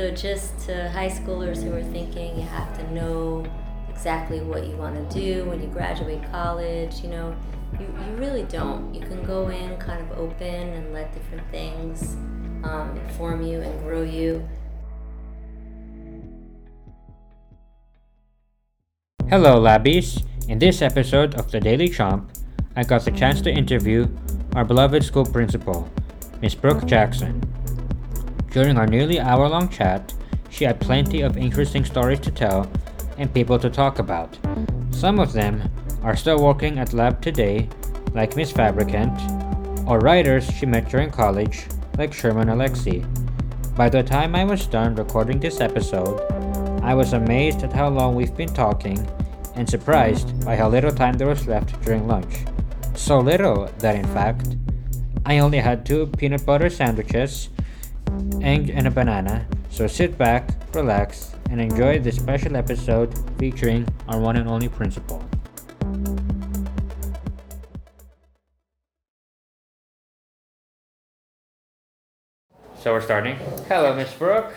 So, just to high schoolers who are thinking you have to know exactly what you want to do when you graduate college, you know, you, you really don't. You can go in kind of open and let different things um, inform you and grow you. Hello, Labbies. In this episode of The Daily Chomp, I got the chance to interview our beloved school principal, Miss Brooke Jackson. During our nearly hour long chat, she had plenty of interesting stories to tell and people to talk about. Some of them are still working at lab today, like Miss Fabricant, or writers she met during college, like Sherman Alexie. By the time I was done recording this episode, I was amazed at how long we've been talking and surprised by how little time there was left during lunch. So little that, in fact, I only had two peanut butter sandwiches egg, and a banana. So sit back, relax, and enjoy this special episode featuring our one and only principal. So we're starting. Hello, Miss Brooke.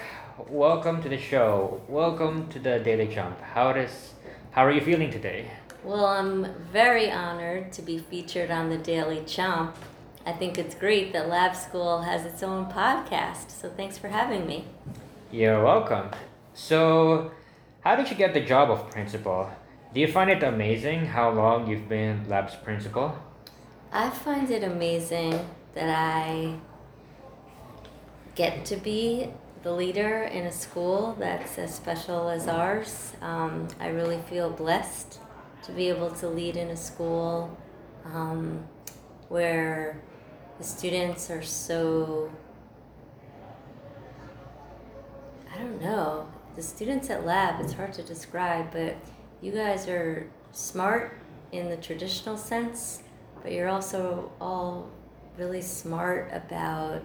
Welcome to the show. Welcome to the Daily Chomp. How does how are you feeling today? Well, I'm very honored to be featured on the Daily Chomp I think it's great that Lab School has its own podcast. So thanks for having me. You're welcome. So, how did you get the job of principal? Do you find it amazing how long you've been Lab's principal? I find it amazing that I get to be the leader in a school that's as special as ours. Um, I really feel blessed to be able to lead in a school um, where students are so I don't know. The students at lab, it's hard to describe, but you guys are smart in the traditional sense, but you're also all really smart about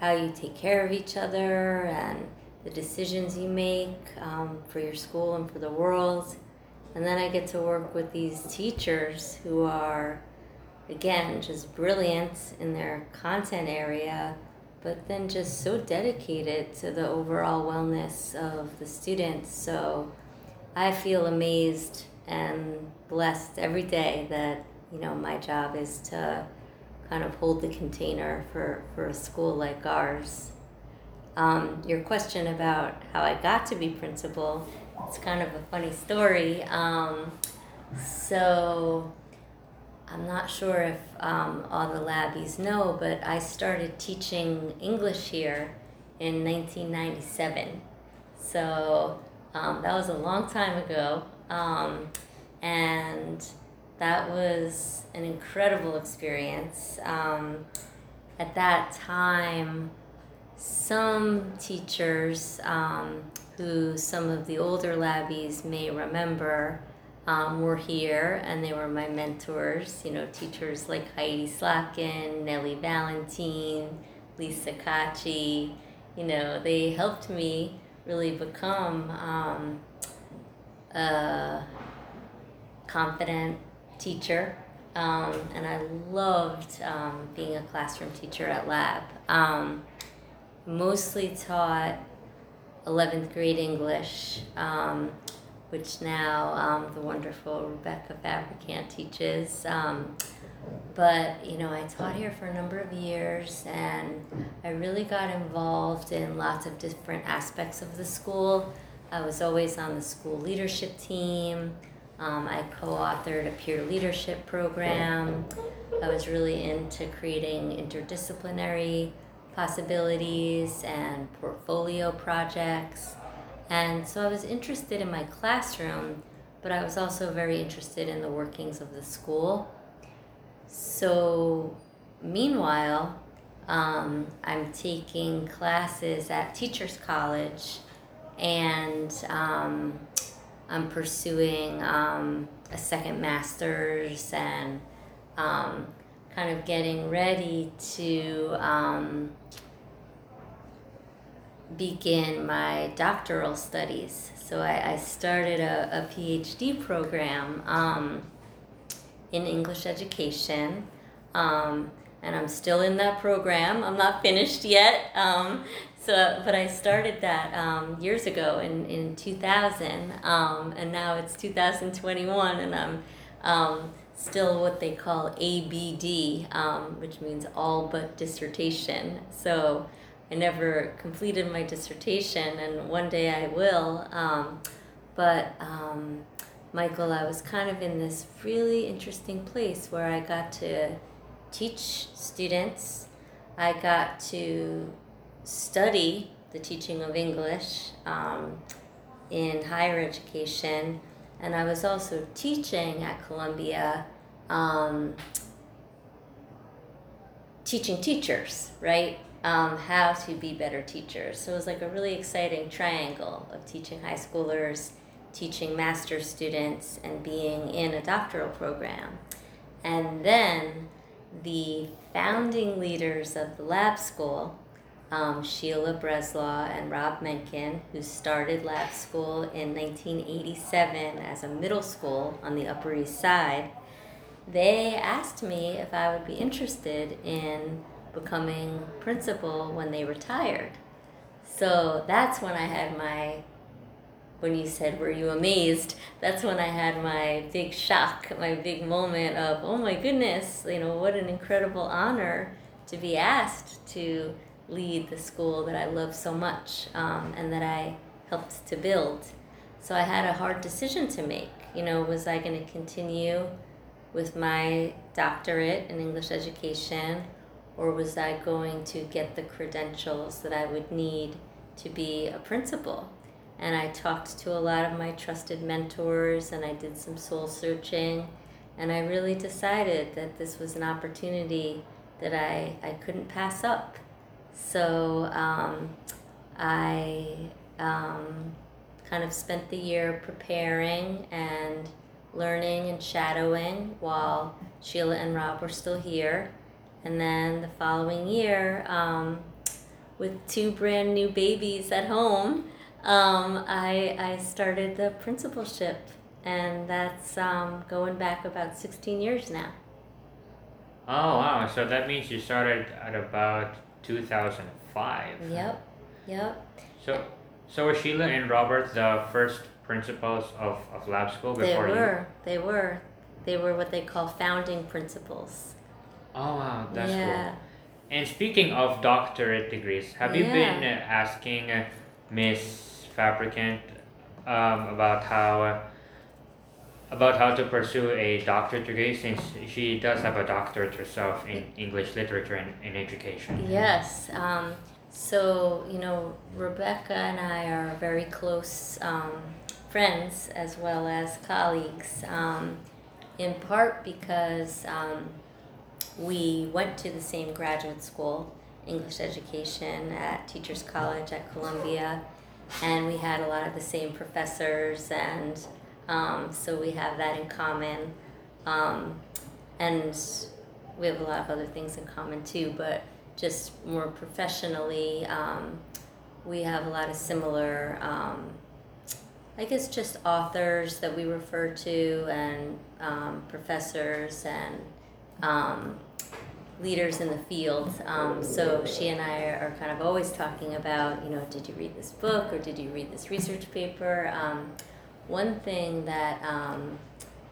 how you take care of each other and the decisions you make um, for your school and for the world. And then I get to work with these teachers who are again, just brilliant in their content area, but then just so dedicated to the overall wellness of the students. So I feel amazed and blessed every day that, you know, my job is to kind of hold the container for, for a school like ours. Um, your question about how I got to be principal, it's kind of a funny story. Um, so I'm not sure if um, all the labbies know, but I started teaching English here in 1997. So um, that was a long time ago. Um, and that was an incredible experience. Um, at that time, some teachers um, who some of the older labbies may remember um, were here and they were my mentors, you know, teachers like Heidi Slotkin, Nellie Valentine, Lisa Kachi, you know, they helped me really become um, a confident teacher. Um, and I loved um, being a classroom teacher at Lab. Um, mostly taught 11th grade English. Which now um, the wonderful Rebecca Fabricant teaches. Um, but you know, I taught here for a number of years, and I really got involved in lots of different aspects of the school. I was always on the school leadership team. Um, I co-authored a peer leadership program. I was really into creating interdisciplinary possibilities and portfolio projects. And so I was interested in my classroom, but I was also very interested in the workings of the school. So, meanwhile, um, I'm taking classes at Teachers College and um, I'm pursuing um, a second master's and um, kind of getting ready to um, begin my doctoral studies. So I, I started a, a PhD program um, in English education. Um, and I'm still in that program. I'm not finished yet. Um, so, but I started that um, years ago in, in 2000, um, and now it's 2021, and I'm um, still what they call ABD, which means all but dissertation. So I never completed my dissertation, and one day I will. Um, but um, Michael, I was kind of in this really interesting place where I got to teach students, I got to study the teaching of English um, in higher education, and I was also teaching at Columbia, um, teaching teachers, right? Um, how to be better teachers. So it was like a really exciting triangle of teaching high schoolers, teaching master's students, and being in a doctoral program. And then the founding leaders of the lab school, um, Sheila Breslaw and Rob Menken, who started lab school in 1987 as a middle school on the Upper East Side, they asked me if I would be interested in becoming principal when they retired. So that's when I had my when you said, Were you amazed? That's when I had my big shock, my big moment of, Oh my goodness, you know, what an incredible honor to be asked to lead the school that I love so much um, and that I helped to build. So I had a hard decision to make. You know, was I going to continue with my doctorate in English education, or was I going to get the credentials that I would need to be a principal? and I talked to a lot of my trusted mentors and I did some soul searching and I really decided that this was an opportunity that I, I couldn't pass up. So um, I um, kind of spent the year preparing and learning and shadowing while Sheila and Rob were still here. And then the following year, um, with two brand new babies at home, um, I, I started the principalship, and that's um, going back about 16 years now. Oh, wow. So that means you started at about 2005. Yep, yep. So, so were Sheila and Robert the first principals of, of lab school They before you? were, they were. They were what they call founding principals. Oh, wow. That's yeah. cool. And speaking of doctorate degrees, have you been asking Miss Fabricant um, about how uh, about how to pursue a doctorate degree since she does have a doctorate herself in English literature and, and education? Yes. Um, so, you know, Rebecca and I are very close um, friends as well as colleagues, um, in part because um, we went to the same graduate school, English education, at Teachers College at Columbia, and we had a lot of the same professors, and um, so we have that in common. Um, and we have a lot of other things in common too, but just more professionally, um, we have a lot of similar, um, I guess, just authors that we refer to, and um, professors and um, leaders in the field. Um, so she and I are kind of always talking about, you know, did you read this book or did you read this research paper? Um, one thing that um,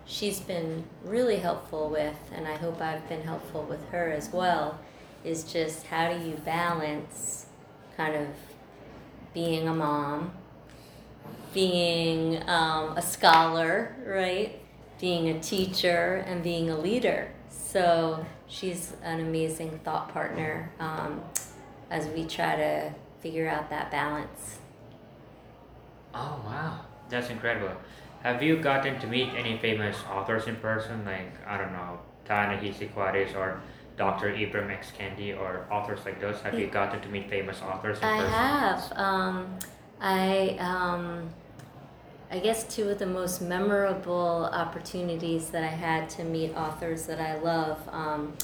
she's been really helpful with, and I hope I've been helpful with her as well, is just how do you balance kind of being a mom, being um, a scholar, right? Being a teacher and being a leader. So she's an amazing thought partner um, as we try to figure out that balance. Oh wow, that's incredible. Have you gotten to meet any famous authors in person, like I don't know, Ta-Nehisi Coates or Dr. Ibram X. Kendi or authors like those? Have you gotten to meet famous authors in I person? have. Um, I um, I guess two of the most memorable opportunities that I had to meet authors that I love. Um,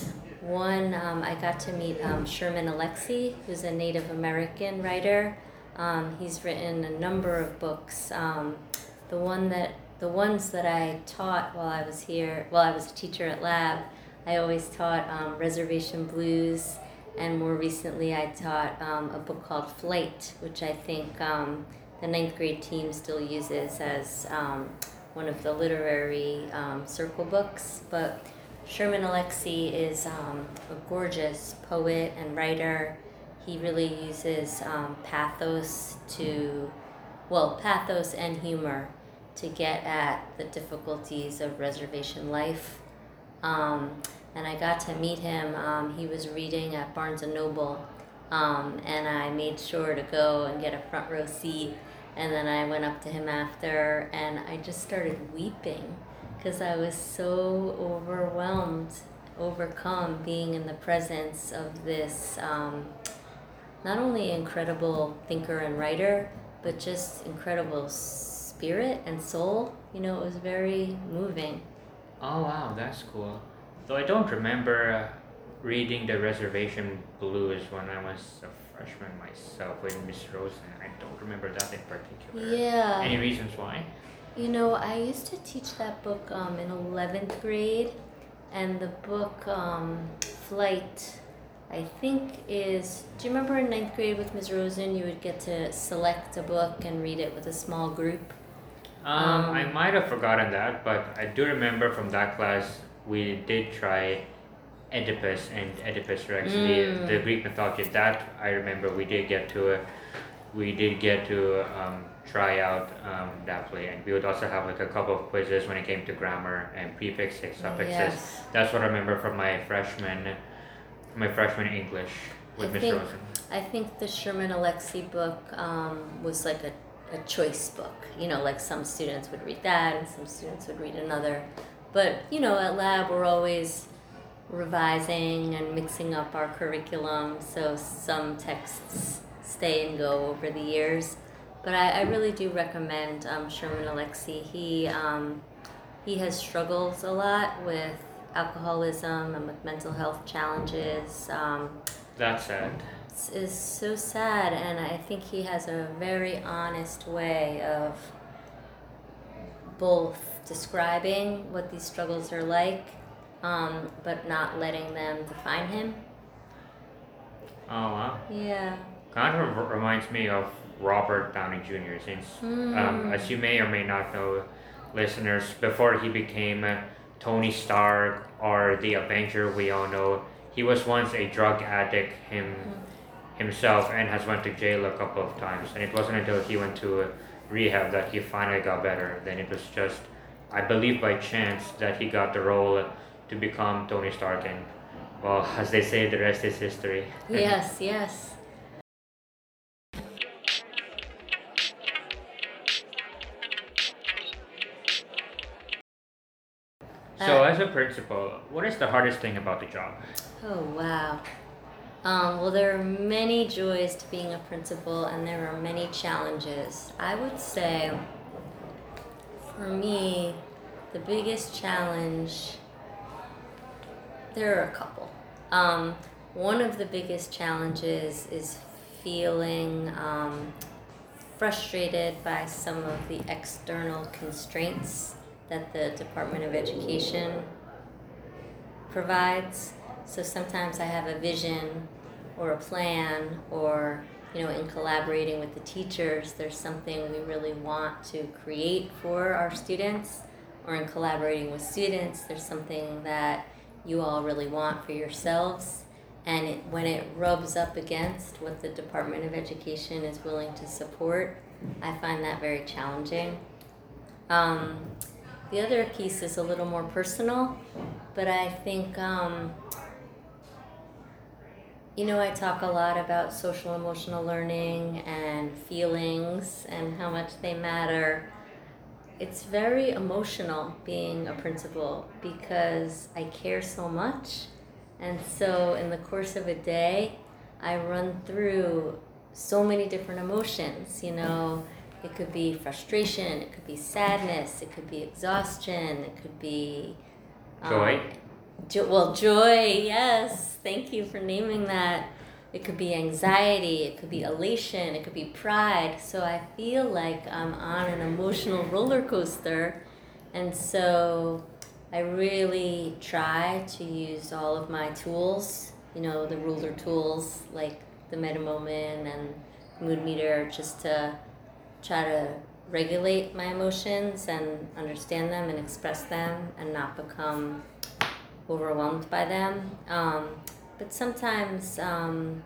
one, um, I got to meet um, Sherman Alexie, who's a Native American writer. Um, he's written a number of books. Um, the one that the ones that I taught while I was here, while I was a teacher at Lab, I always taught um, reservation blues, and more recently, I taught a book called Flight, which I think the ninth grade team still uses as um, one of the literary um, circle books. But Sherman Alexie is um, a gorgeous poet and writer. He really uses um, pathos to, well, pathos and humor to get at the difficulties of reservation life. Um, and I got to meet him. Um, he was reading at Barnes and Noble, and I made sure to go and get a front row seat. And then I went up to him after, and I just started weeping because I was so overwhelmed, overcome being in the presence of this um, not only incredible thinker and writer, but just incredible spirit and soul. You know, it was very moving. Oh wow, that's cool. Though I don't remember uh, reading the Reservation Blues when I was a freshman myself with Miss Rosen. Don't remember that in particular. Yeah. Any reasons why? You know, I used to teach that book um, in 11th grade, and the book um, Flight, I think, is. Do you remember in ninth grade with Ms. Rosen, you would get to select a book and read it with a small group? Um, I Um, might have forgotten that, but I do remember from that class we did try Oedipus and Oedipus Rex, Mm. the, the Greek mythology. That I remember we did get to, uh, we did get to um, try out um, that play, and we would also have like a couple of quizzes when it came to grammar and prefixes, suffixes. Yes. That's what I remember from my freshman, my freshman English with I Miss think- Rosen. I think the Sherman Alexie book um, was like a, a choice book. You know, like some students would read that and some students would read another. But, you know, at lab we're always revising and mixing up our curriculum, so some texts stay and go over the years. But I, I really do recommend um, Sherman Alexie. He, um, he has struggles a lot with alcoholism and with mental health challenges. Um, That's sad. it's- is so sad, and I think he has a very honest way of both describing what these struggles are like, um, but not letting them define him. Oh wow. Yeah. Kind of reminds me of Robert Downey Jr. Since, um, Mm. as you may or may not know, listeners, before he became Tony Stark or the Avenger, we all know he was once a drug addict him himself and has went to jail a couple of times. And it wasn't until he went to rehab that he finally got better. Then it was just, I believe, by chance that he got the role to become Tony Stark. And well, as they say, the rest is history. Yes, yes. So, as a principal, what is the hardest thing about the job? Oh, wow. Um, well, there are many joys to being a principal, and there are many challenges. I would say, for me, the biggest challenge, there are a couple. Um, one of the biggest challenges is feeling um, frustrated by some of the external constraints that the Department of Education provides. So sometimes I have a vision or a plan, or you know, in collaborating with the teachers, there's something we really want to create for our students, or in collaborating with students, there's something that you all really want for yourselves. And it, when it rubs up against what the Department of Education is willing to support, I find that very challenging. Um, the other piece is a little more personal, but I think, um, you know, I talk a lot about social emotional learning and feelings and how much they matter. It's very emotional being a principal because I care so much. And so, in the course of a day, I run through so many different emotions, you know. It could be frustration, it could be sadness, it could be exhaustion, it could be um, Joy. Jo- well, joy, yes. Thank you for naming that. It could be anxiety, it could be elation, it could be pride. So I feel like I'm on an emotional roller coaster. And so I really try to use all of my tools, you know, the ruler tools like the meta moment and mood meter, just to try to regulate my emotions and understand them and express them and not become overwhelmed by them. Um, but sometimes um,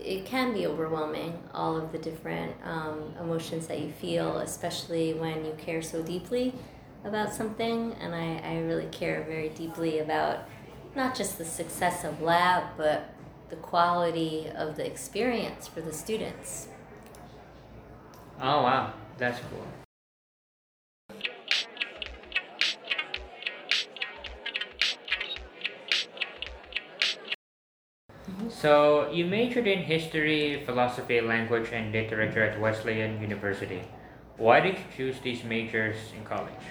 it can be overwhelming, all of the different um, emotions that you feel, especially when you care so deeply about something. And I, I really care very deeply about not just the success of lab, but the quality of the experience for the students. Oh wow, that's cool. So you majored in history, philosophy, language, and literature at Wesleyan University. Why did you choose these majors in college?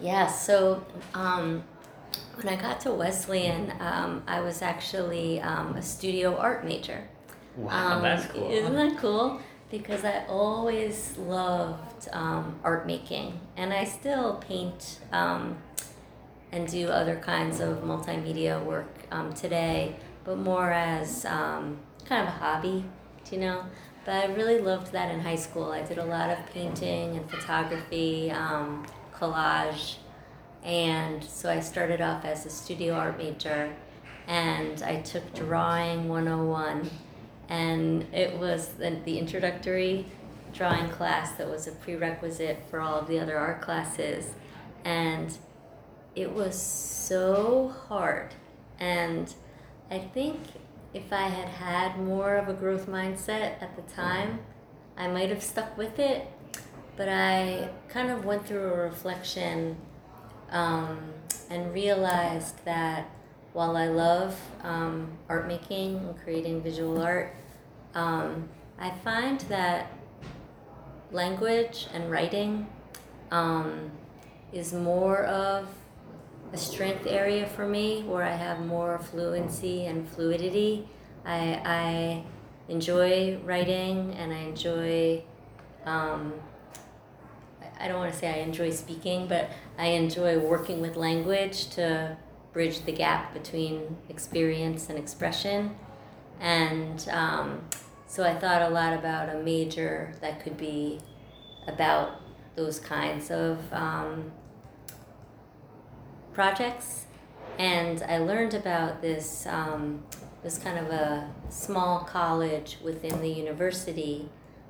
Yeah, so um, when I got to Wesleyan, um, I was actually um, a studio art major. Wow, Um, that's cool. Isn't that cool? Because I always loved um, art making, and I still paint um, and do other kinds of multimedia work um, today, but more as um, kind of a hobby, you know? But I really loved that in high school. I did a lot of painting and photography, um, collage, and so I started off as a studio art major, and I took drawing 101 and it was the, the introductory drawing class that was a prerequisite for all of the other art classes. And it was so hard. And i think if i had had more of a growth mindset at the time i might have stuck with it. But i kind of went through a reflection um, and realized that while I love um, art making and creating visual art, um, I find that language and writing um, is more of a strength area for me where I have more fluency and fluidity. I, I enjoy writing and I enjoy, um, I- don't want to say I enjoy speaking, but I enjoy working with language to bridge the gap between experience and expression. And um, so I thought a lot about a major that could be about those kinds of um, projects. And I learned about this, um, this kind of a small college within the university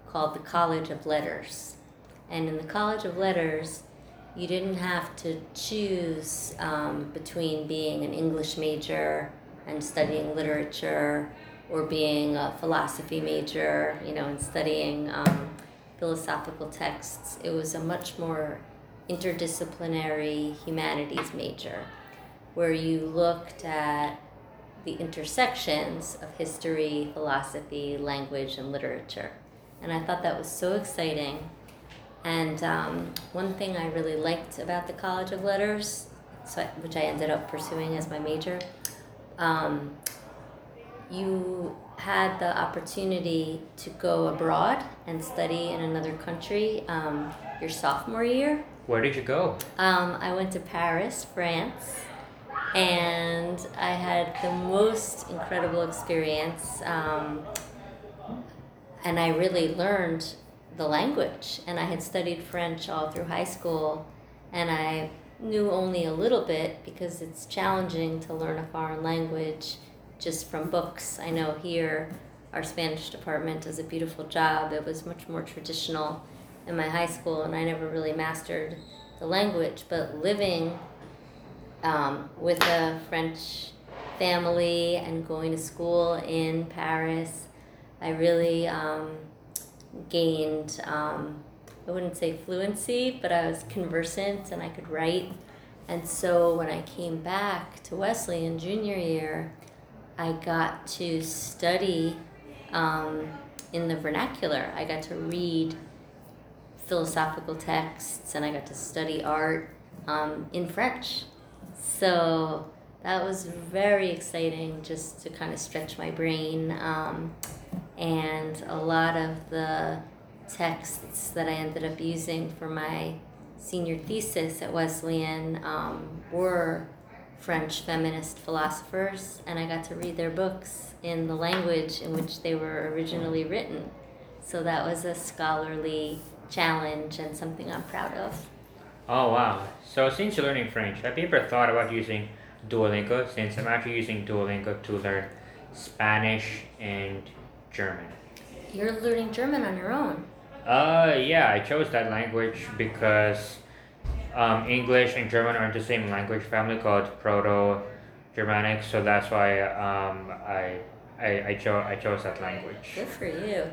called the College of Letters. And in the College of Letters, you didn't have to choose um, between being an English major and studying literature or being a philosophy major, you know, and studying um, philosophical texts. It was a much more interdisciplinary humanities major where you looked at the intersections of history, philosophy, language, and literature. And I thought that was so exciting. And um, one thing I really liked about the College of Letters, so I, which I ended up pursuing as my major, um, you had the opportunity to go abroad and study in another country um, your sophomore year. Where did you go? Um, I went to Paris, France, and I had the most incredible experience. Um, and I really learned the language. And I had studied French all through high school, and I knew only a little bit because it's challenging to learn a foreign language just from books. I know here our Spanish department does a beautiful job. It was much more traditional in my high school, and I never really mastered the language. But living um, with a French family and going to school in Paris, I really um, gained, um, I wouldn't say fluency, but I was conversant and I could write. And so when I came back to Wesleyan junior year, I got to study um, in the vernacular. I got to read philosophical texts and I got to study art um, in French. So that was very exciting just to kind of stretch my brain. Um, and a lot of the texts that I ended up using for my senior thesis at Wesleyan um, were French feminist philosophers, and I got to read their books in the language in which they were originally written. So that was a scholarly challenge and something I'm proud of. Oh wow. So since you're learning French, have you ever thought about using Duolingo? Since I'm actually using Duolingo to learn Spanish and German. You're learning German on your own. Uh yeah, I chose that language because um, English and German are in the same language family called Proto Germanic, so that's why um, I I, I, cho- I chose that language. Good for you.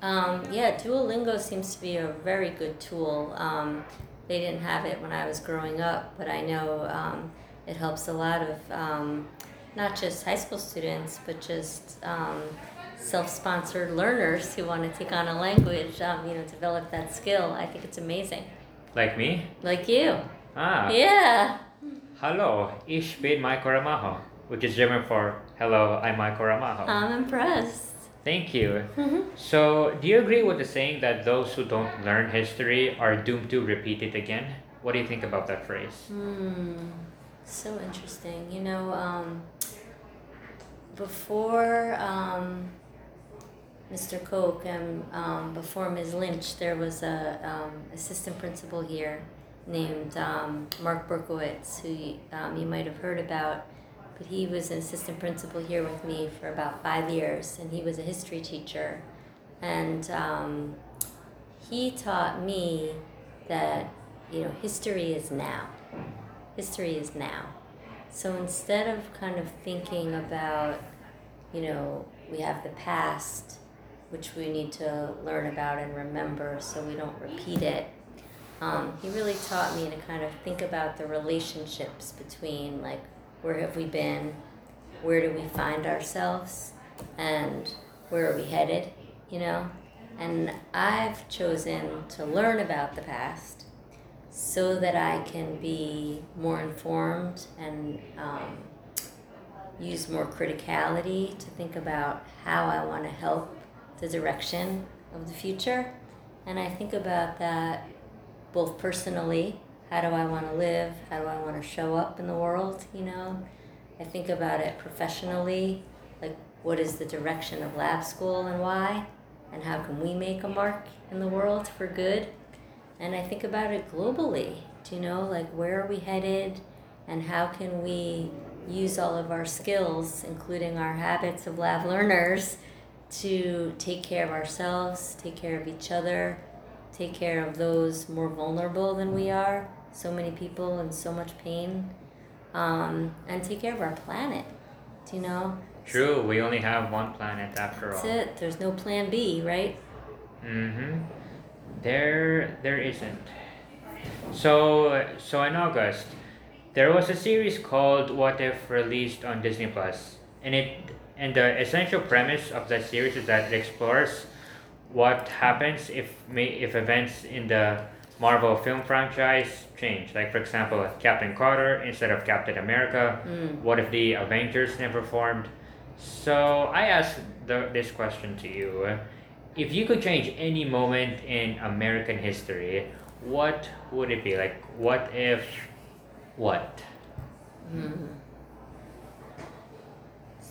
Um, yeah, Duolingo seems to be a very good tool. Um, they didn't have it when I was growing up, but I know um, it helps a lot of um, not just high school students, but just um, self-sponsored learners who want to take on a language, um, you know, develop that skill. I think it's amazing. Like me? Like you. Ah. Yeah. Hallo, ich bin Maiko Ramajo, which is German for hello, I'm Maiko Ramajo. I'm impressed. Thank you. Mhm. So, do you agree with the saying that those who don't learn history are doomed to repeat it again? What do you think about that phrase? Hmm. So interesting. You know, um, before um, Mr. Koch and um, before Ms. Lynch, there was a um, assistant principal here named um, Mark Berkowitz, who um, you might have heard about. But he was an assistant principal here with me for about five years, and he was a history teacher. And um, he taught me that you know history is now. History is now. So instead of kind of thinking about, you know, we have the past, which we need to learn about and remember so we don't repeat it. Um, he really taught me to kind of think about the relationships between like where have we been, where do we find ourselves, and where are we headed, you know? And I've chosen to learn about the past so that I can be more informed and um, use more criticality to think about how I want to help the direction of the future. And I think about that both personally how do I want to live? How do I want to show up in the world? You know, I think about it professionally like what is the direction of lab school and why? And how can we make a mark in the world for good? And I think about it globally. Do you know, like where are we headed? And how can we use all of our skills, including our habits of lab learners, to take care of ourselves, take care of each other, take care of those more vulnerable than we are, so many people in so much pain, um, and take care of our planet. Do you know? True, we only have one planet after That's all. That's it. There's no plan B, right? Mm-hmm. There, there isn't. So, so in August, there was a series called "What If" released on Disney Plus, and it and the essential premise of that series is that it explores what happens if may, if events in the Marvel film franchise change. Like for example, Captain Carter instead of Captain America. Mm. What if the Avengers never formed? So I ask the, this question to you. If you could change any moment in American history, what would it be? Like, what if, what? Mm.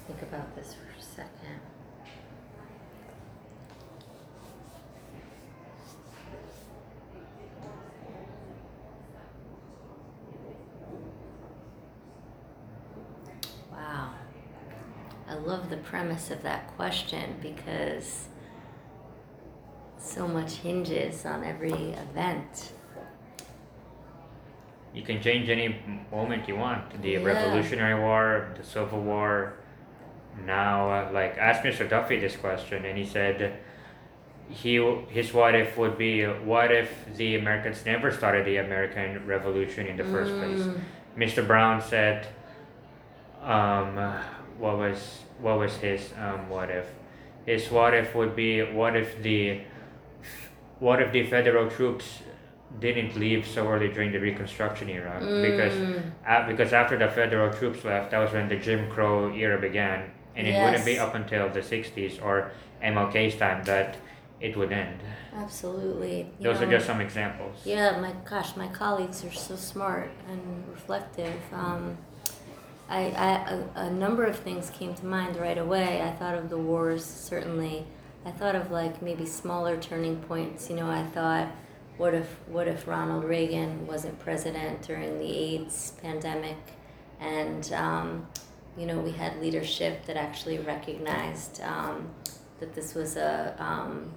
Think about this for a second. Wow. I love the premise of that question because so much hinges on every event. You can change any moment you want. The Yeah. Revolutionary War, the Civil War. Now, uh, like, ask Mr. Duffy this question, and he said he his what if would be what if the Americans never started the American Revolution in the first place? Mm. Mr. Brown said, um, what was what was his um, what if? His what if would be what if the what if the federal troops didn't leave so early during the Reconstruction era because Mm. uh, because after the federal troops left, that was when the Jim Crow era began, and it wouldn't be up until the '60s or MLK's time that it would end. Absolutely. You Those are just some examples. Yeah, my gosh, my colleagues are so smart and reflective. Um, I, I a, a number of things came to mind right away. I thought of the wars certainly. I thought of like maybe smaller turning points. You know, I thought, what if what if Ronald Reagan wasn't president during the AIDS pandemic, and um, you know we had leadership that actually recognized um, that this was a um,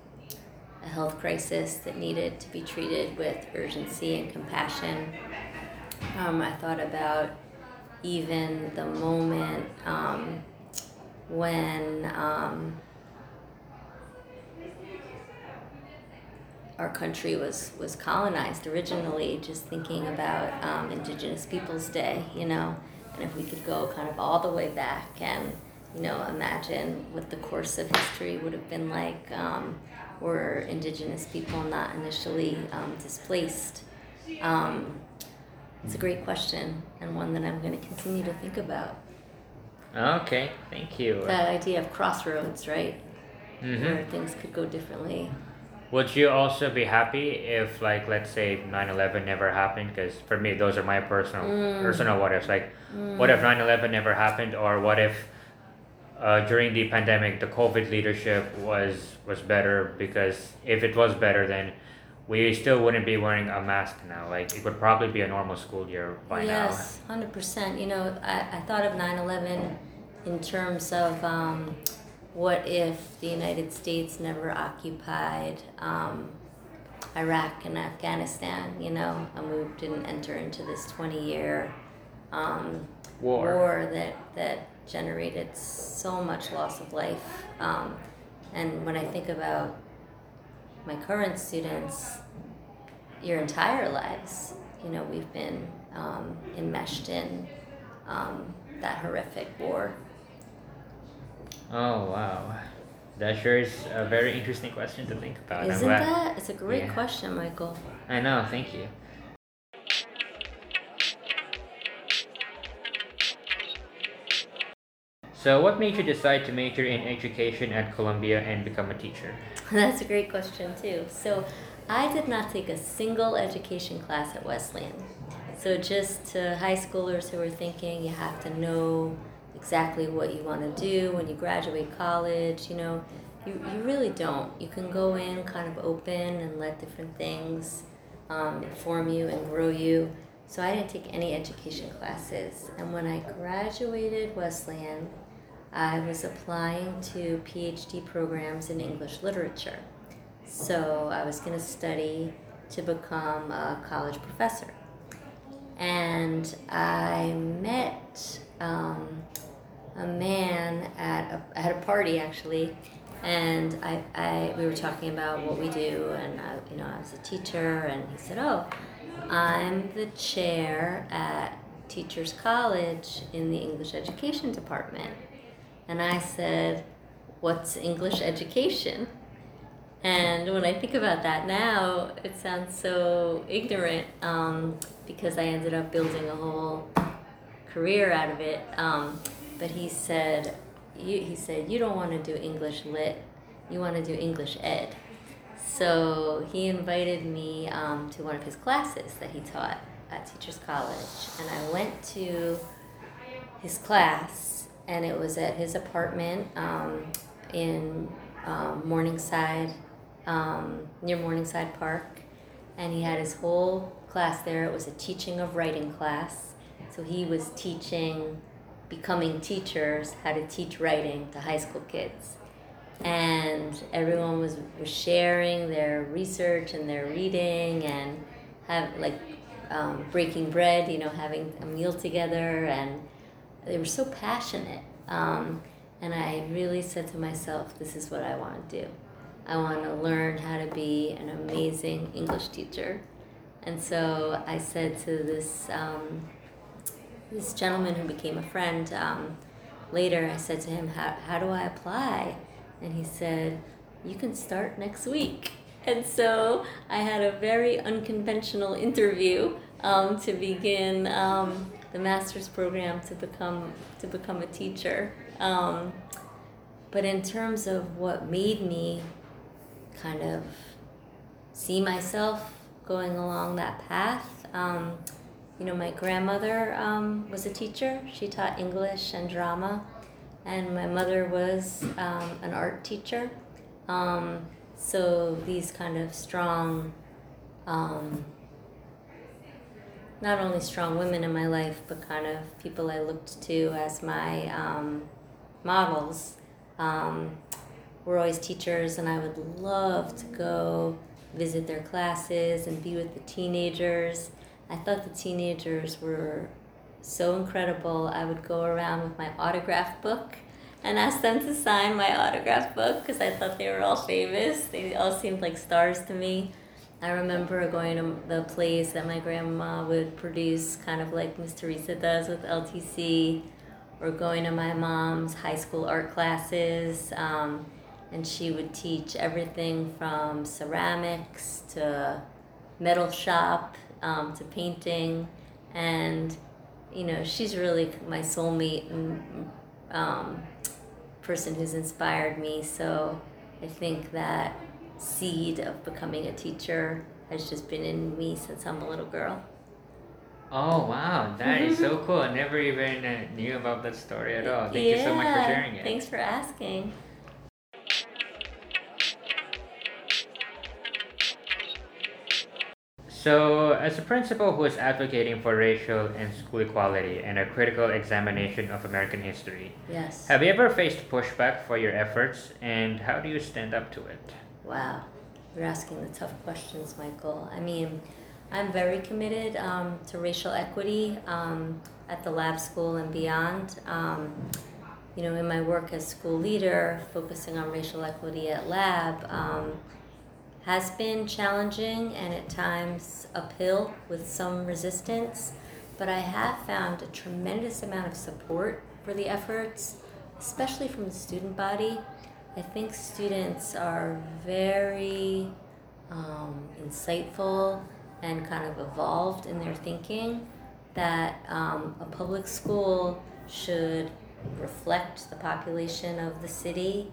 a health crisis that needed to be treated with urgency and compassion. Um, I thought about even the moment um, when um, our country was, was colonized originally, just thinking about um, Indigenous Peoples Day, you know, and if we could go kind of all the way back and, you know, imagine what the course of history would have been like um, were Indigenous people not initially um, displaced. Um, it's a great question and one that I'm going to continue to think about. Okay, thank you. That idea of crossroads, right? hmm Where things could go differently. Would you also be happy if, like, let's say 9/11 never happened? Because for me, those are my personal Mm. personal what ifs. Like, what if 9/11 never happened, or what if uh, during the pandemic the COVID leadership was was better? Because if it was better, then we still wouldn't be wearing a mask now. Like, it would probably be a normal school year by now. yes, hundred percent. You know, I, I thought of 9-11 in terms of um, what if the United States never occupied um, Iraq and Afghanistan, you know, and we didn't enter into this twenty year um. War. war that that generated so much loss of life. Um, and when I think about my current students, your entire lives, you know, we've been um, enmeshed in um, that horrific war. Oh wow, that sure is a very interesting question to think about. Isn't that? It's a great Yeah. question, Michael. I know. Thank you. So, what made you decide to major in education at Columbia and become a teacher? That's a great question, too. So, I did not take a single education class at Wesleyan. So, just to high schoolers who are thinking you have to know exactly what you want to do when you graduate college, you know, you, you really don't. You can go in kind of open and let different things um, inform you and grow you. So, I didn't take any education classes. And when I graduated Wesleyan, I was applying to PhD programs in English literature. So I was going to study to become a college professor. And I met um, a man at a, at a party actually, and I, I we were talking about what we do, and I, you know I was a teacher, and he said, "Oh, I'm the chair at Teachers College in the English Education Department." And I said, What's English education? And when I think about that now, it sounds so ignorant um, because I ended up building a whole career out of it. Um, but he said, you, he said, you don't want to do English lit, you want to do English ed. So he invited me um, to one of his classes that he taught at Teachers College, and I went to his class, and it was at his apartment um, in um, Morningside, um, near Morningside Park, and he had his whole class there. It was a teaching of writing class, so he was teaching becoming teachers how to teach writing to high school kids. And everyone was, was sharing their research and their reading and have like um, breaking bread you know having a meal together. And they were so passionate. Um, and i really said to myself this is what i want to do. I want to learn how to be an amazing english teacher. And so i said to this um, this gentleman who became a friend um, later i said to him how, how do i apply and he said you can start next week and so i had a very unconventional interview um, to begin um, the master's program to become to become a teacher um, but in terms of what made me kind of see myself going along that path. You know, my grandmother um, was a teacher. She taught English and drama, and my mother was um, an art teacher. Um, so these kind of strong, um, not only strong women in my life, but kind of people I looked to as my um, models um, were always teachers, and I would love to go visit their classes and be with the teenagers. I thought the teenagers were so incredible. I would go around with my autograph book and ask them to sign my autograph book because I thought they were all famous. They all seemed like stars to me. I remember going to the plays that my grandma would produce, kind of like Miss Teresa does with LTC, or going to my mom's high school art classes. Um, and she would teach everything from ceramics to metal shop um, to painting. And, you know, she's really my soulmate and um, person who's inspired me. So I think that seed of becoming a teacher has just been in me since I'm a little girl. Oh wow, that is so cool. I never even uh, knew about that story at all. Thank you so much for sharing it. Thanks for asking. So, as a principal who is advocating for racial and school equality and a critical examination of American history, Yes. have you ever faced pushback for your efforts and how do you stand up to it? Wow, you're asking the tough questions, Michael. I mean, I'm very committed um, to racial equity um, at the lab school and beyond. Um, you know, in my work as school leader, focusing on racial equity at lab um, has been challenging and at times uphill with some resistance. But I have found a tremendous amount of support for the efforts, especially from the student body. I think students are very um, insightful and kind of evolved in their thinking that um, a public school should reflect the population of the city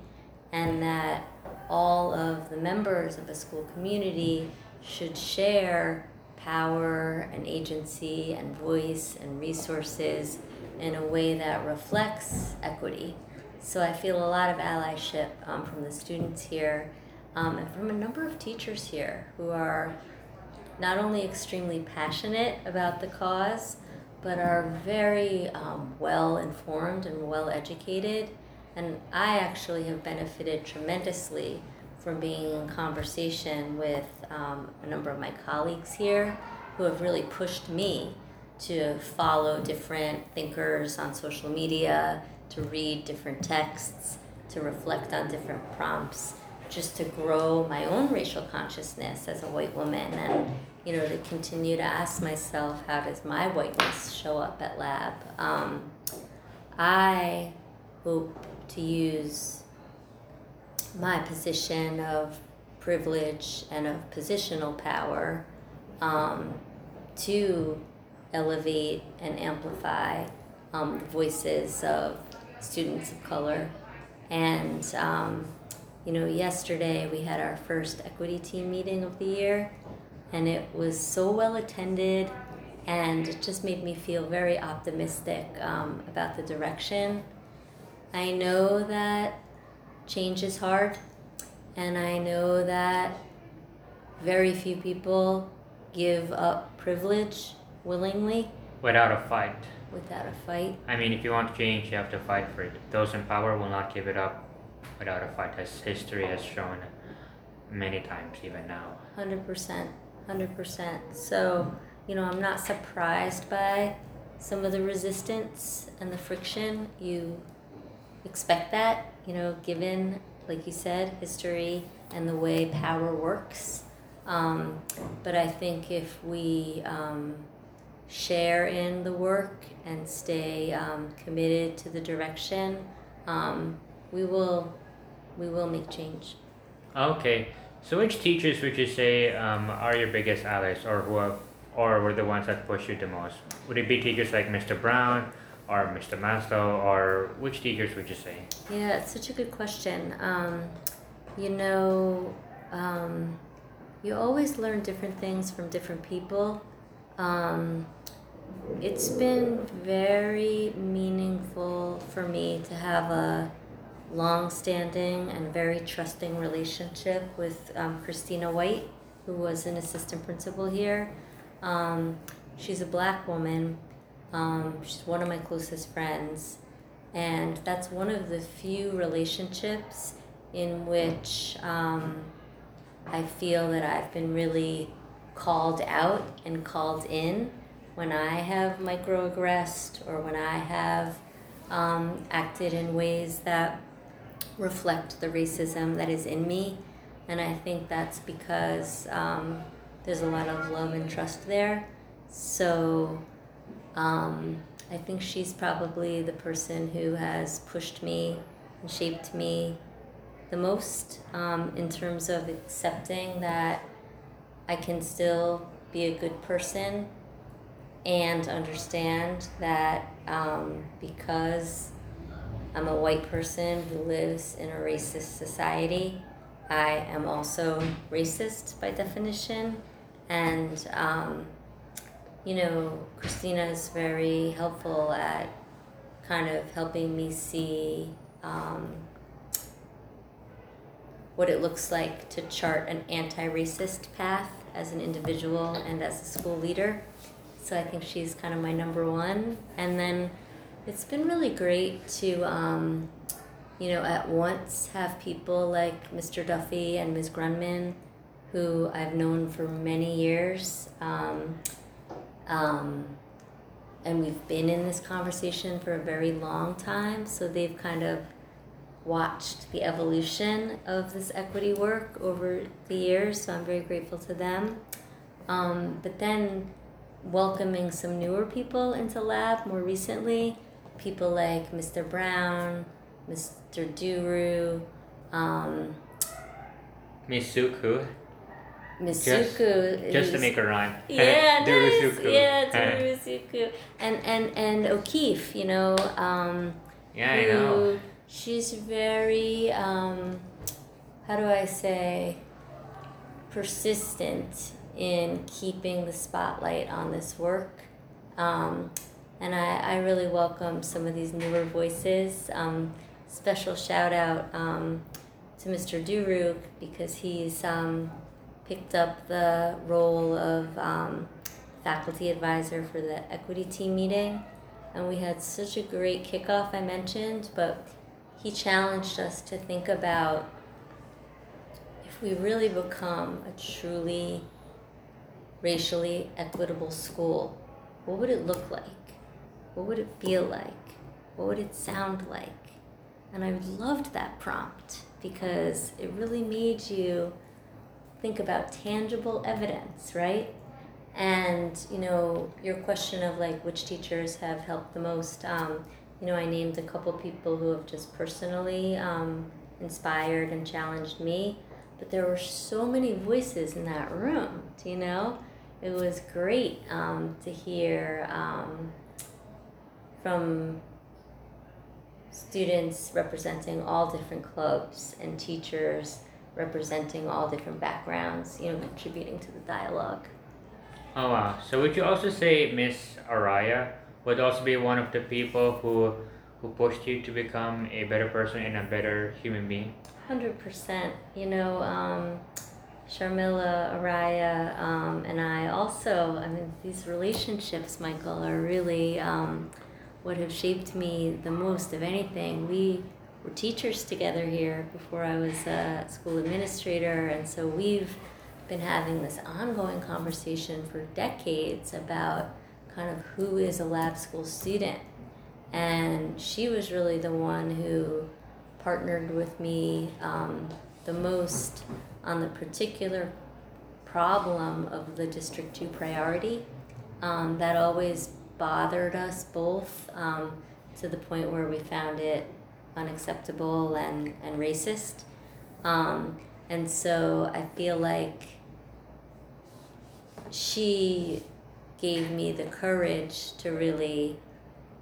and that all of the members of a school community should share power and agency and voice and resources in a way that reflects equity. So I feel a lot of allyship um, from the students here um, and from a number of teachers here who are not only extremely passionate about the cause, but are very um, well informed and well educated. And I actually have benefited tremendously from being in conversation with um, a number of my colleagues here who have really pushed me to follow different thinkers on social media, to read different texts, to reflect on different prompts, just to grow my own racial consciousness as a white woman. And you know to continue to ask myself how does my whiteness show up at lab? Um, i hope to use my position of privilege and of positional power um, to elevate and amplify um, the voices of students of color. And, um, you know, yesterday we had our first equity team meeting of the year, and it was so well attended, and it just made me feel very optimistic um, about the direction. I know that change is hard, and I know that very few people give up privilege willingly Without a fight. without a fight. I mean, if you want change, you have to fight for it. Those in power will not give it up without a fight, as history has shown many times, even now. Hundred percent, hundred percent. So, you know, I'm not surprised by some of the resistance and the friction. You expect that, you know, given, like you said, history and the way power works. Um, but I think if we um, share in the work and stay um, committed to the direction, um, we will, we will make change. Okay, so which teachers would you say um, are your biggest allies, or who have, or were the ones that push you the most? Would it be teachers like Mr. Brown or Mr. Maslow, or which teachers would you say? Yeah, it's such a good question. Um, you know, um, you always learn different things from different people. Um, it's been very meaningful for me to have a long standing and very trusting relationship with um, Christina White, who was an assistant principal here. Um, she's a black woman, um, she's one of my closest friends, and that's one of the few relationships in which um, I feel that I've been really called out and called in when I have microaggressed or when I have um, acted in ways that reflect the racism that is in me. And I think that's because um, there's a lot of love and trust there. So um, I think she's probably the person who has pushed me and shaped me the most um, in terms of accepting that I can still be a good person and understand that um, because I'm a white person who lives in a racist society, I am also racist by definition. And, um, you know, Christina is very helpful at kind of helping me see um, what it looks like to chart an anti racist path as an individual and as a school leader. So I think she's kind of my number one. And then it's been really great to, um, you know, at once have people like Mr. Duffy and Ms. Grunman, who I've known for many years. Um, um, and we've been in this conversation for a very long time, so they've kind of watched the evolution of this equity work over the years, so I'm very grateful to them. Um, but then welcoming some newer people into lab more recently, people like Mr. Brown, Mr. Duru, um, Misuku. Misuku. Just, just to make a rhyme. yeah, nice. Yeah. Durusuku. And and and O'Keefe, you know, um, Yeah, I know. who she's very um, how do I say persistent in keeping the spotlight on this work. Um, and I, I really welcome some of these newer voices. Um, special shout out um, to Mr. Duruk because he's um, picked up the role of um, faculty advisor for the equity team meeting. And we had such a great kickoff, I mentioned, but he challenged us to think about if we really become a truly racially equitable school, what would it look like? What would it feel like? What would it sound like? And I loved that prompt because it really made you think about tangible evidence, right? And you know, your question of like which teachers have helped the most. Um, you know, I named a couple people who have just personally um, inspired and challenged me, but there were so many voices in that room. Do you know? It was great um, to hear um, from students representing all different clubs and teachers representing all different backgrounds, you know, contributing to the dialogue. Oh wow. So would you also say Miss Araya would also be one of the people who who pushed you to become a better person and a better human being? Hundred percent. You know, um, Sharmila, Araya, um, and I also. I mean, these relationships, Michael, are really um, what have shaped me the most of anything. We were teachers together here before I was a school administrator, and so we've been having this ongoing conversation for decades about kind of who is a lab school student. And she was really the one who partnered with me um, the most on the particular problem of the District 2 priority. Um, that always bothered us both um, to the point where we found it unacceptable and, and racist. Um, and so I feel like she gave me the courage to really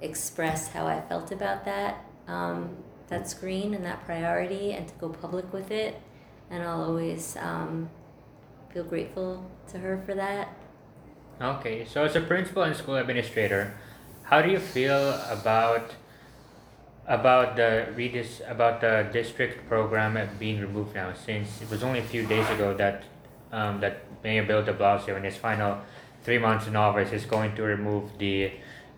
express how I felt about that um, that screen and that priority and to go public with it and I'll always um, feel grateful to her for that. Okay, so as a principal and school administrator, how do you feel about about the redis about the district program being removed now? Since it was only a few days ago that um, that Mayor Bill De Blasio, in his final three months in office, is going to remove the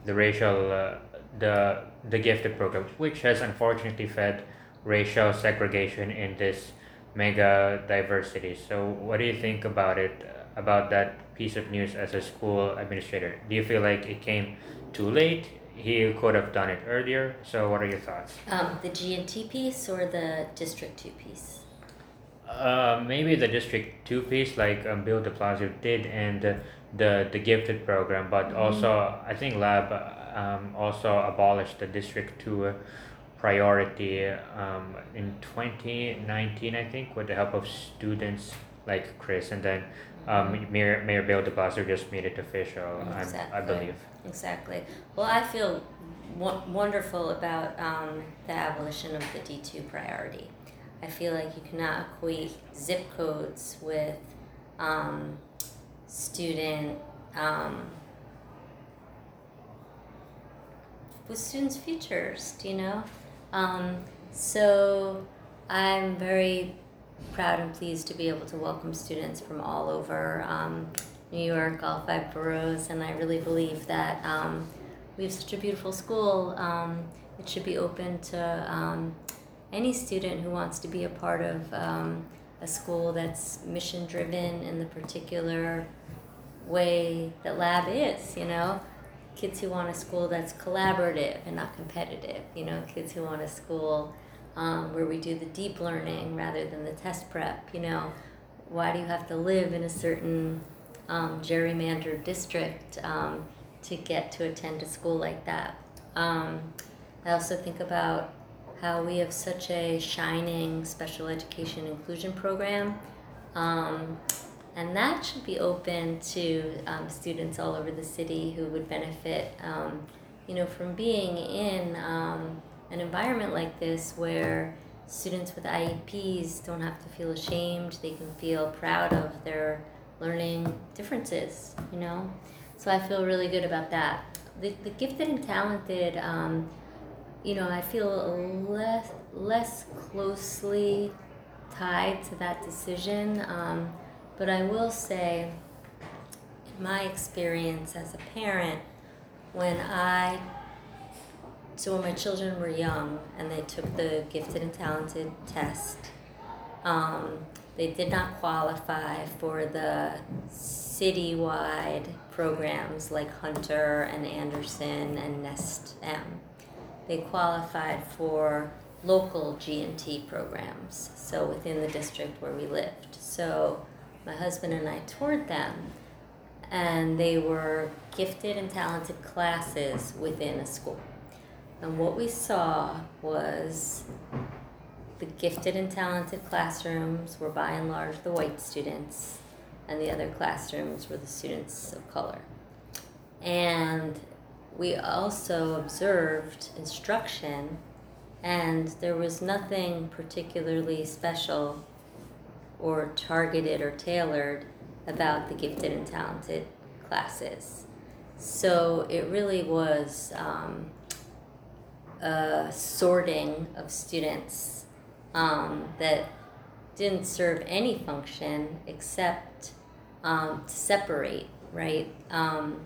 the racial uh, the the gifted program, which has unfortunately fed racial segregation in this mega diversity. So, what do you think about it? About that piece of news as a school administrator? Do you feel like it came too late? He could have done it earlier. So, what are your thoughts? Um, the G and T piece or the District Two piece? Uh, maybe the District Two piece, like um, Bill De Blasio did, and the the gifted program, but also I think Lab um, also abolished the District Two priority um, in twenty nineteen, I think, with the help of students like Chris, and then um, Mayor Mayor Bill De Blasio just made it official. I'm, I believe. Exactly. Well, I feel w- wonderful about um, the abolition of the D2 priority. I feel like you cannot equate zip codes with um, student um, with students' futures. Do you know? Um, so I'm very proud and pleased to be able to welcome students from all over um, New York, all five boroughs, and I really believe that um, we have such a beautiful school. Um, it should be open to um, any student who wants to be a part of um, a school that's mission driven in the particular way that lab is, you know. Kids who want a school that's collaborative and not competitive, you know, kids who want a school um, where we do the deep learning rather than the test prep, you know. Why do you have to live in a certain um, gerrymandered district um, to get to attend a school like that? Um, I also think about how we have such a shining special education inclusion program. Um, and that should be open to um, students all over the city who would benefit, um, you know, from being in um, an environment like this where students with IEPs don't have to feel ashamed. They can feel proud of their learning differences, you know. So I feel really good about that. The, the gifted and talented, um, you know, I feel less less closely tied to that decision. Um, but I will say, in my experience as a parent, when I, so when my children were young and they took the gifted and talented test, um, they did not qualify for the citywide programs like Hunter and Anderson and Nest M. They qualified for local G&T programs, so within the district where we lived. So my husband and I toured them, and they were gifted and talented classes within a school. And what we saw was the gifted and talented classrooms were by and large the white students, and the other classrooms were the students of color. And we also observed instruction, and there was nothing particularly special or targeted or tailored about the gifted and talented classes. So it really was um, a sorting of students um, that didn't serve any function except um, to separate, right? Um,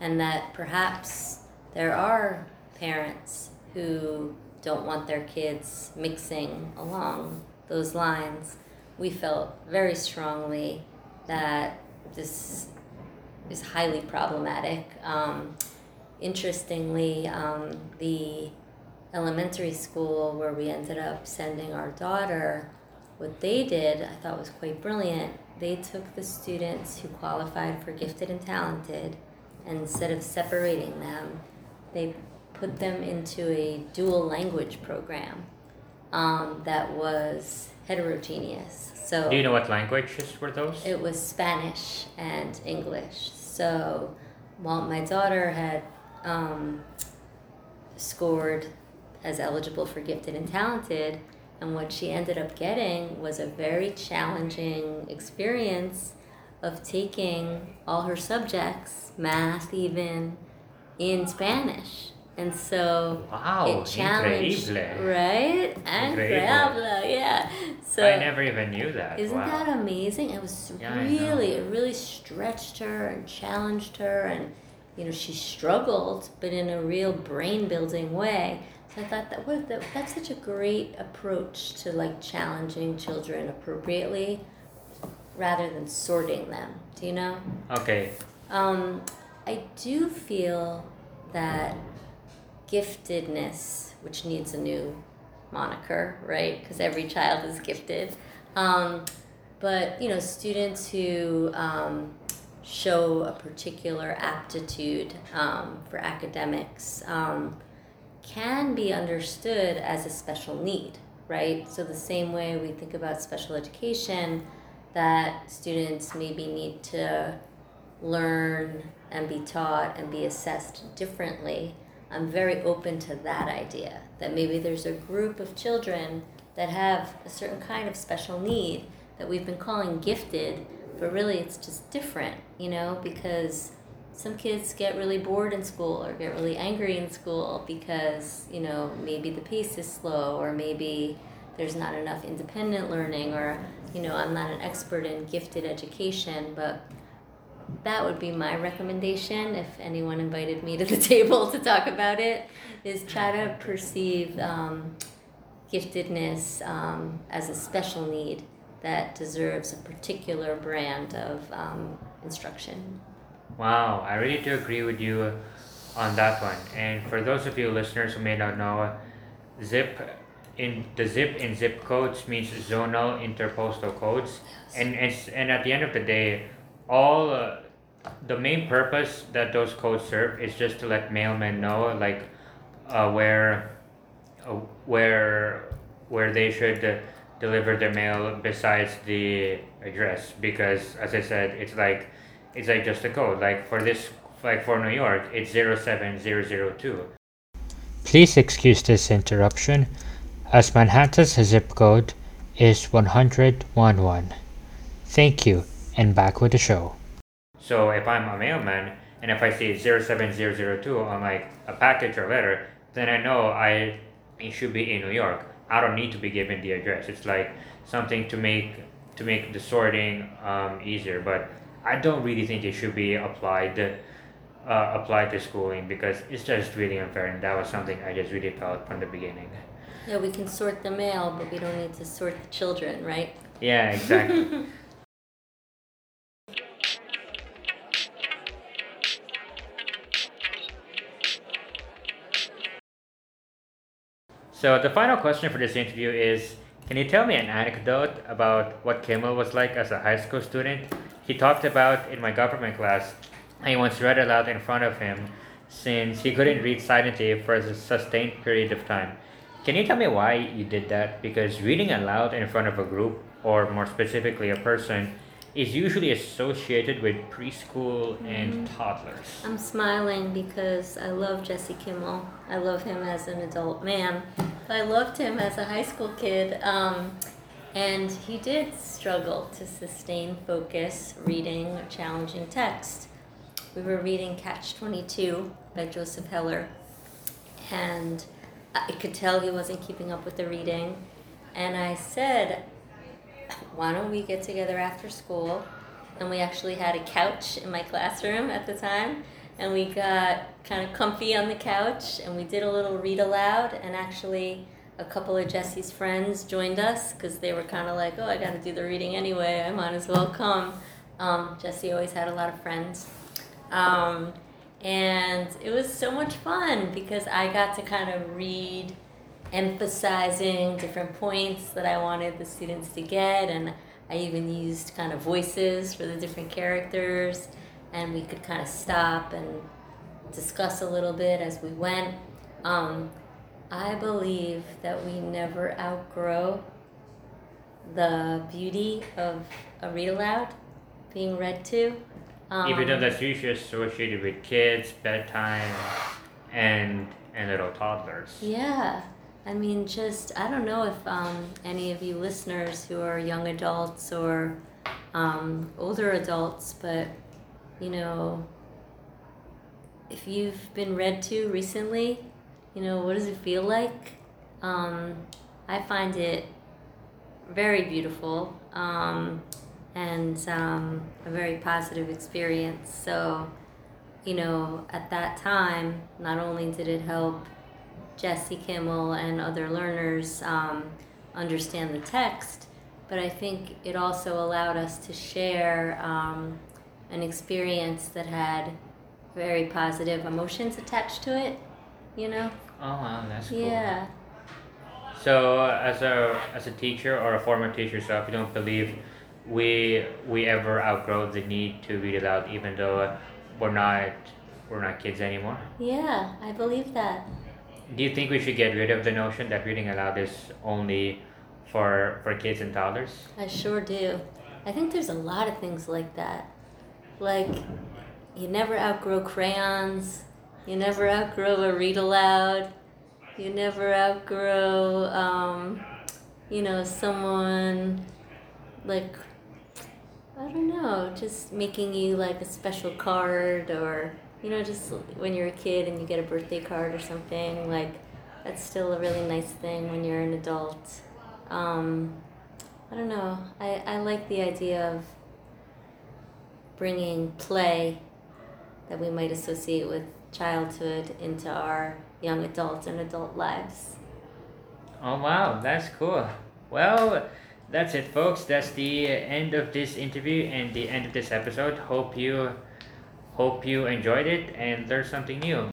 and that perhaps there are parents who don't want their kids mixing along those lines we felt very strongly that this is highly problematic. Um, interestingly, um, the elementary school where we ended up sending our daughter, what they did I thought was quite brilliant. They took the students who qualified for gifted and talented, and instead of separating them, they put them into a dual language program um, that was heterogeneous. So Do you know what languages were those? it was Spanish and English. So while my daughter had um, scored as eligible for gifted and talented, And what she ended up getting was a very challenging experience of taking all her subjects, math even, in Spanish. And so Wow, it challenged, increíble. right? Incredible, yeah. So I never even knew that. isn't wow. that amazing? It was Yeah, really, it really stretched her and challenged her, and you know she struggled, but in a real brain building way. I thought that was that, that's such a great approach to like challenging children appropriately, rather than sorting them. Do you know? Okay. Um, I do feel that giftedness, which needs a new moniker, right? Because every child is gifted. Um, but you know, students who um, show a particular aptitude um, for academics um, can be understood as a special need, right? So the same way we think about special education, that students maybe need to learn and be taught and be assessed differently. I'm very open to that idea that maybe there's a group of children that have a certain kind of special need that we've been calling gifted, but really it's just different, you know, because some kids get really bored in school or get really angry in school because, you know, maybe the pace is slow or maybe there's not enough independent learning or, you know, I'm not an expert in gifted education, but that would be my recommendation if anyone invited me to the table to talk about it is try to perceive um, giftedness um, as a special need that deserves a particular brand of um, instruction Wow, I really do agree with you on that one. And for those of you listeners who may not know, zip in the zip in zip codes means zonal interpostal codes, and it's, and at the end of the day, all uh, the main purpose that those codes serve is just to let mailmen know like uh, where uh, where where they should uh, deliver their mail besides the address. Because as I said, it's like it's like just a code. Like for this, like for New York, it's zero seven zero zero two. Please excuse this interruption, as Manhattan's zip code is 111. Thank you, and back with the show. So if I'm a mailman and if I see 07002 on like a package or letter, then I know I it should be in New York. I don't need to be given the address. It's like something to make to make the sorting um, easier. But I don't really think it should be applied uh, applied to schooling because it's just really unfair, and that was something I just really felt from the beginning. yeah we can sort the mail but we don't need to sort the children right Yeah, exactly. So the final question for this interview is Can you tell me an anecdote about what Kimmel was like as a high school student? He talked about in my government class, I once read aloud in front of him since he couldn't read silently for a sustained period of time. Can you tell me why you did that? Because reading aloud in front of a group, or more specifically a person, is usually associated with preschool and toddlers. I'm smiling because I love Jesse Kimmel. I love him as an adult man. I loved him as a high school kid. Um, and he did struggle to sustain focus reading challenging text. We were reading Catch 22 by Joseph Heller, and I could tell he wasn't keeping up with the reading. And I said, why don't we get together after school? And we actually had a couch in my classroom at the time. And we got kind of comfy on the couch and we did a little read aloud. And actually, a couple of Jesse's friends joined us because they were kind of like, oh, I got to do the reading anyway. I might as well come. Um, Jesse always had a lot of friends. Um, and it was so much fun because I got to kind of read emphasizing different points that I wanted the students to get, and I even used kind of voices for the different characters, and we could kind of stop and discuss a little bit as we went. Um, I believe that we never outgrow the beauty of a read aloud being read to. Um, Even though that's usually associated with kids, bedtime, and and little toddlers. Yeah, I mean, just I don't know if um, any of you listeners who are young adults or um, older adults, but you know, if you've been read to recently, you know, what does it feel like? Um, I find it very beautiful um, and um, a very positive experience. So, you know, at that time, not only did it help Jesse Kimmel and other learners um, understand the text, but I think it also allowed us to share um, an experience that had very positive emotions attached to it, you know? Oh wow, that's cool. Yeah. So as a as a teacher or a former teacher so if you don't believe we we ever outgrow the need to read aloud, even though we're not we're not kids anymore. Yeah, I believe that. Do you think we should get rid of the notion that reading aloud is only for for kids and toddlers? I sure do. I think there's a lot of things like that. Like, you never outgrow crayons, you never outgrow a read aloud, you never outgrow, um, you know, someone like, I don't know, just making you like a special card or, you know, just when you're a kid and you get a birthday card or something, like, that's still a really nice thing when you're an adult. Um, I don't know. I, I like the idea of bringing play that we might associate with childhood into our young adult and adult lives. Oh wow, that's cool. Well, that's it, folks. That's the end of this interview and the end of this episode. Hope you hope you enjoyed it and learned something new.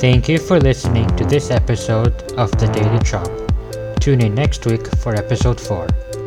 Thank you for listening to this episode of the Daily Chomp. Tune in next week for episode 4.